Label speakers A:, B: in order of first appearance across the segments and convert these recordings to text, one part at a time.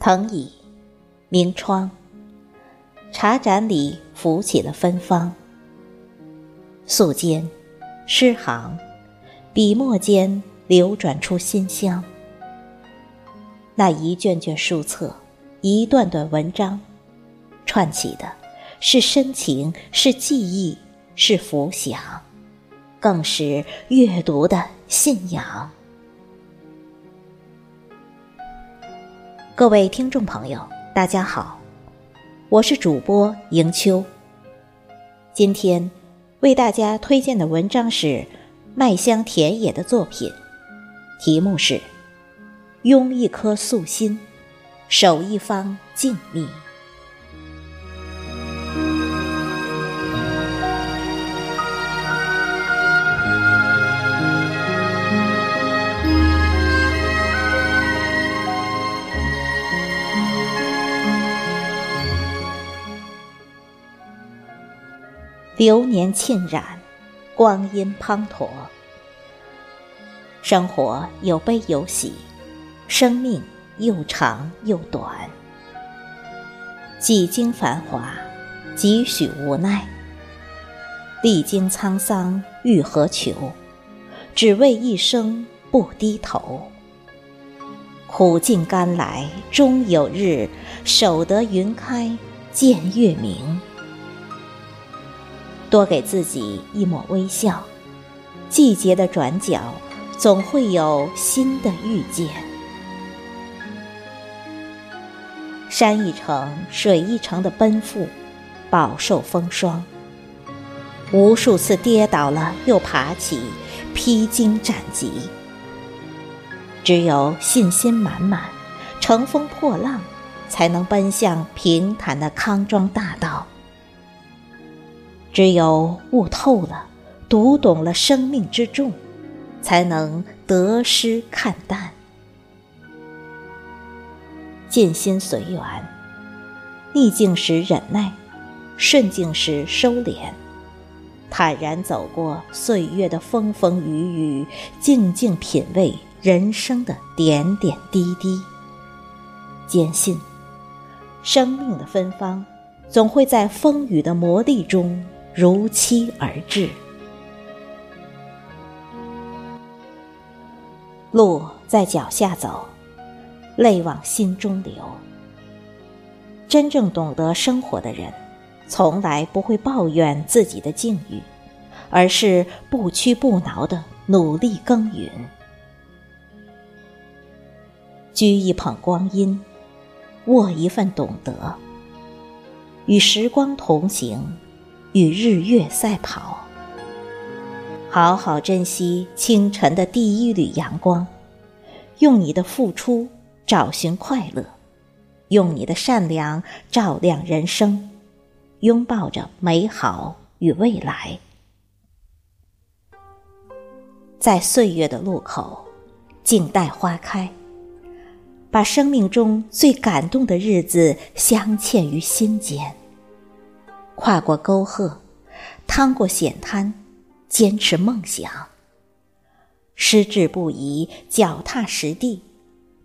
A: 藤椅，明窗，茶盏里浮起了芬芳。素笺，诗行，笔墨间流转出馨香。那一卷卷书册，一段段文章，串起的是深情，是记忆，是浮想，更是阅读的信仰。各位听众朋友，大家好，我是主播迎秋。今天为大家推荐的文章是麦香田野的作品，题目是《拥一颗素心，守一方静谧》。流年浸染，光阴滂沱。生活有悲有喜，生命又长又短。几经繁华，几许无奈。历经沧桑欲何求？只为一生不低头。苦尽甘来终有日，守得云开见月明。多给自己一抹微笑，季节的转角，总会有新的遇见。山一程，水一程的奔赴，饱受风霜。无数次跌倒了又爬起，披荆斩棘。只有信心满满，乘风破浪，才能奔向平坦的康庄大道。只有悟透了，读懂了生命之重，才能得失看淡，尽心随缘。逆境时忍耐，顺境时收敛，坦然走过岁月的风风雨雨，静静品味人生的点点滴滴。坚信，生命的芬芳，总会在风雨的磨砺中。如期而至，路在脚下走，泪往心中流。真正懂得生活的人，从来不会抱怨自己的境遇，而是不屈不挠的努力耕耘。掬一捧光阴，握一份懂得，与时光同行。与日月赛跑，好好珍惜清晨的第一缕阳光，用你的付出找寻快乐，用你的善良照亮人生，拥抱着美好与未来。在岁月的路口，静待花开，把生命中最感动的日子镶嵌于心间。跨过沟壑，趟过险滩，坚持梦想。矢志不移，脚踏实地，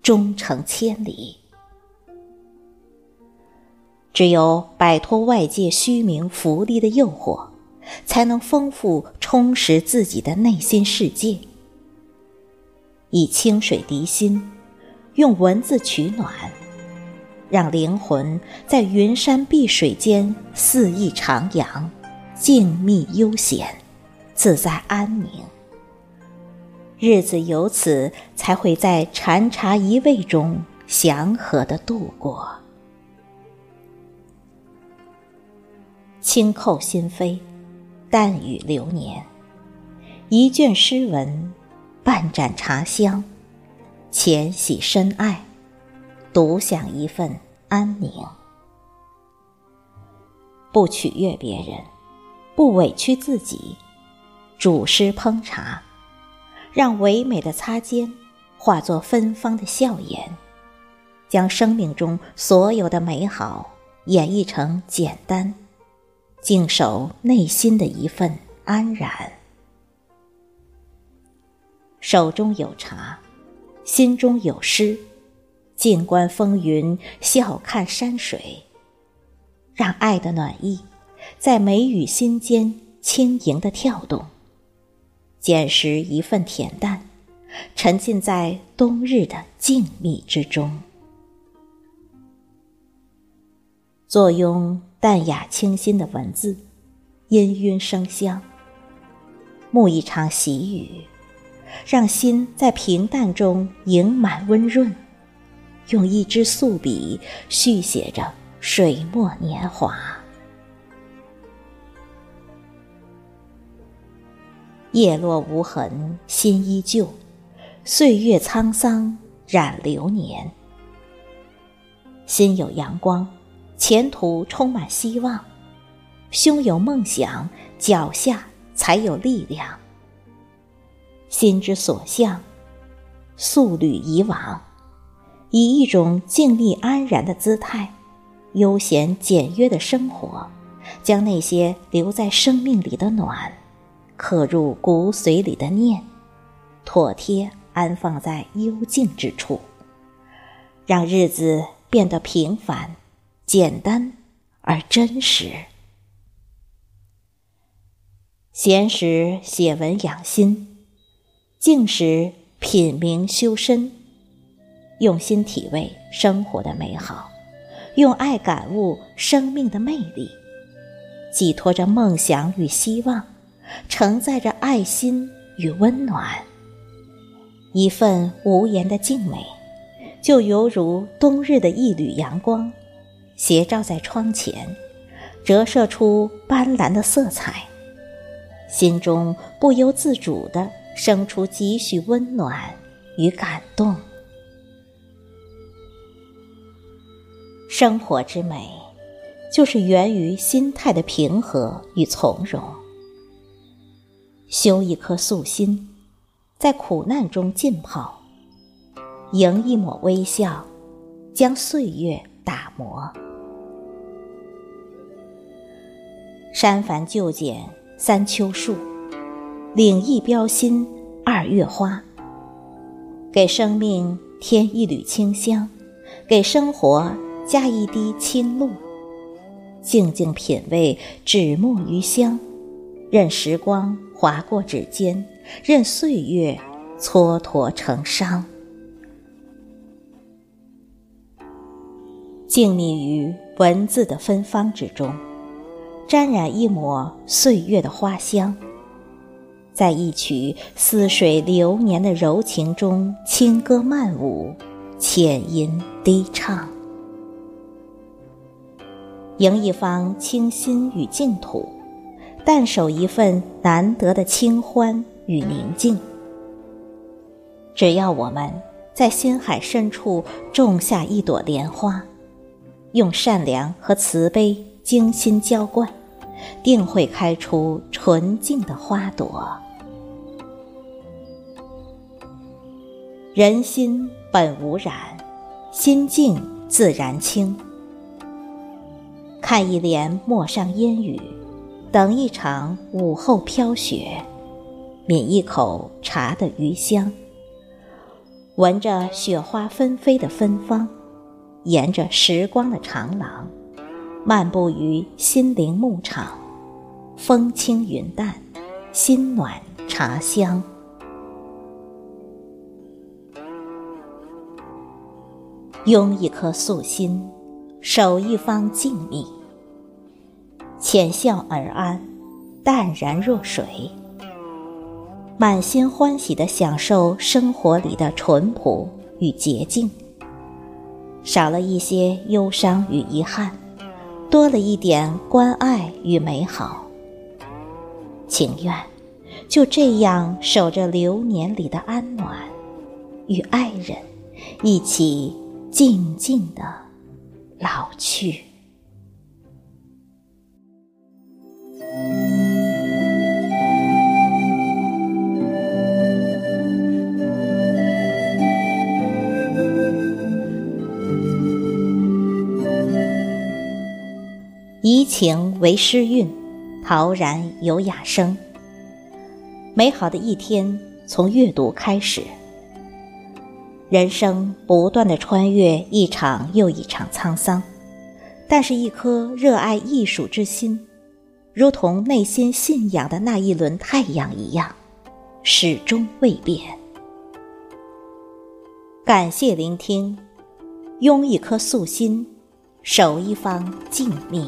A: 终成千里。只有摆脱外界虚名浮利的诱惑，才能丰富充实自己的内心世界。以清水涤心，用文字取暖。让灵魂在云山碧水间肆意徜徉，静谧悠闲，自在安宁。日子由此才会在禅茶一味中祥和的度过。轻叩心扉，淡语流年。一卷诗文，半盏茶香，浅喜深爱。独享一份安宁，不取悦别人，不委屈自己，煮诗烹茶，让唯美的擦肩化作芬芳的笑颜，将生命中所有的美好演绎成简单、静守内心的一份安然。手中有茶，心中有诗，静观风云，笑看山水，让爱的暖意在眉宇心间轻盈的跳动，捡拾一份恬淡，沉浸在冬日的静谧之中。坐拥淡雅清新的文字，氤氲生香。沐一场喜雨，让心在平淡中盈满温润。用一支素笔续写着水墨年华。叶落无痕，心依旧；岁月沧桑，染流年。心有阳光。前途充满希望，胸有梦想，脚下才有力量。心之所向，素履以往，以一种静谧安然的姿态，悠闲简约的生活，将那些留在生命里的暖，刻入骨髓里的念，妥帖安放在幽静之处，让日子变得平凡。简单而真实。闲时写文养心，静时品茗修身，用心体味生活的美好，用爱感悟生命的魅力，寄托着梦想与希望，承载着爱心与温暖。一份无言的静美，就犹如冬日的一缕阳光。斜照在窗前，折射出斑斓的色彩，心中不由自主地生出几许温暖与感动。生活之美，就是源于心态的平和与从容。修一颗素心，在苦难中浸泡，迎一抹微笑，将岁月打磨。删繁就简三秋树，领一标新二月花。给生命添一缕清香，给生活加一滴清露。静静品味纸墨余香，任时光划过指尖，任岁月蹉跎成伤。静谧于文字的芬芳之中。沾染一抹岁月的花香，在一曲似水流年的柔情中轻歌曼舞，浅吟低唱，迎一方清新与净土，淡守一份难得的清欢与宁静。只要我们在心海深处种下一朵莲花，用善良和慈悲。精心浇灌，定会开出纯净的花朵。人心本无染，心静自然清。看一帘陌上烟雨，等一场午后飘雪，抿一口茶的余香，闻着雪花纷飞的芬芳，沿着时光的长廊。漫步于心灵牧场，风轻云淡，心暖茶香。拥一颗素心，守一方静谧，浅笑而安，淡然若水，满心欢喜地享受生活里的淳朴与洁净，少了一些忧伤与遗憾。多了一点关爱与美好，情愿就这样守着流年里的安暖，与爱人一起静静的老去。怡情为诗韵，陶然有雅声。美好的一天从阅读开始。人生不断的穿越一场又一场沧桑，但是，一颗热爱艺术之心，如同内心信仰的那一轮太阳一样，始终未变。感谢聆听，拥一颗素心，守一方静谧。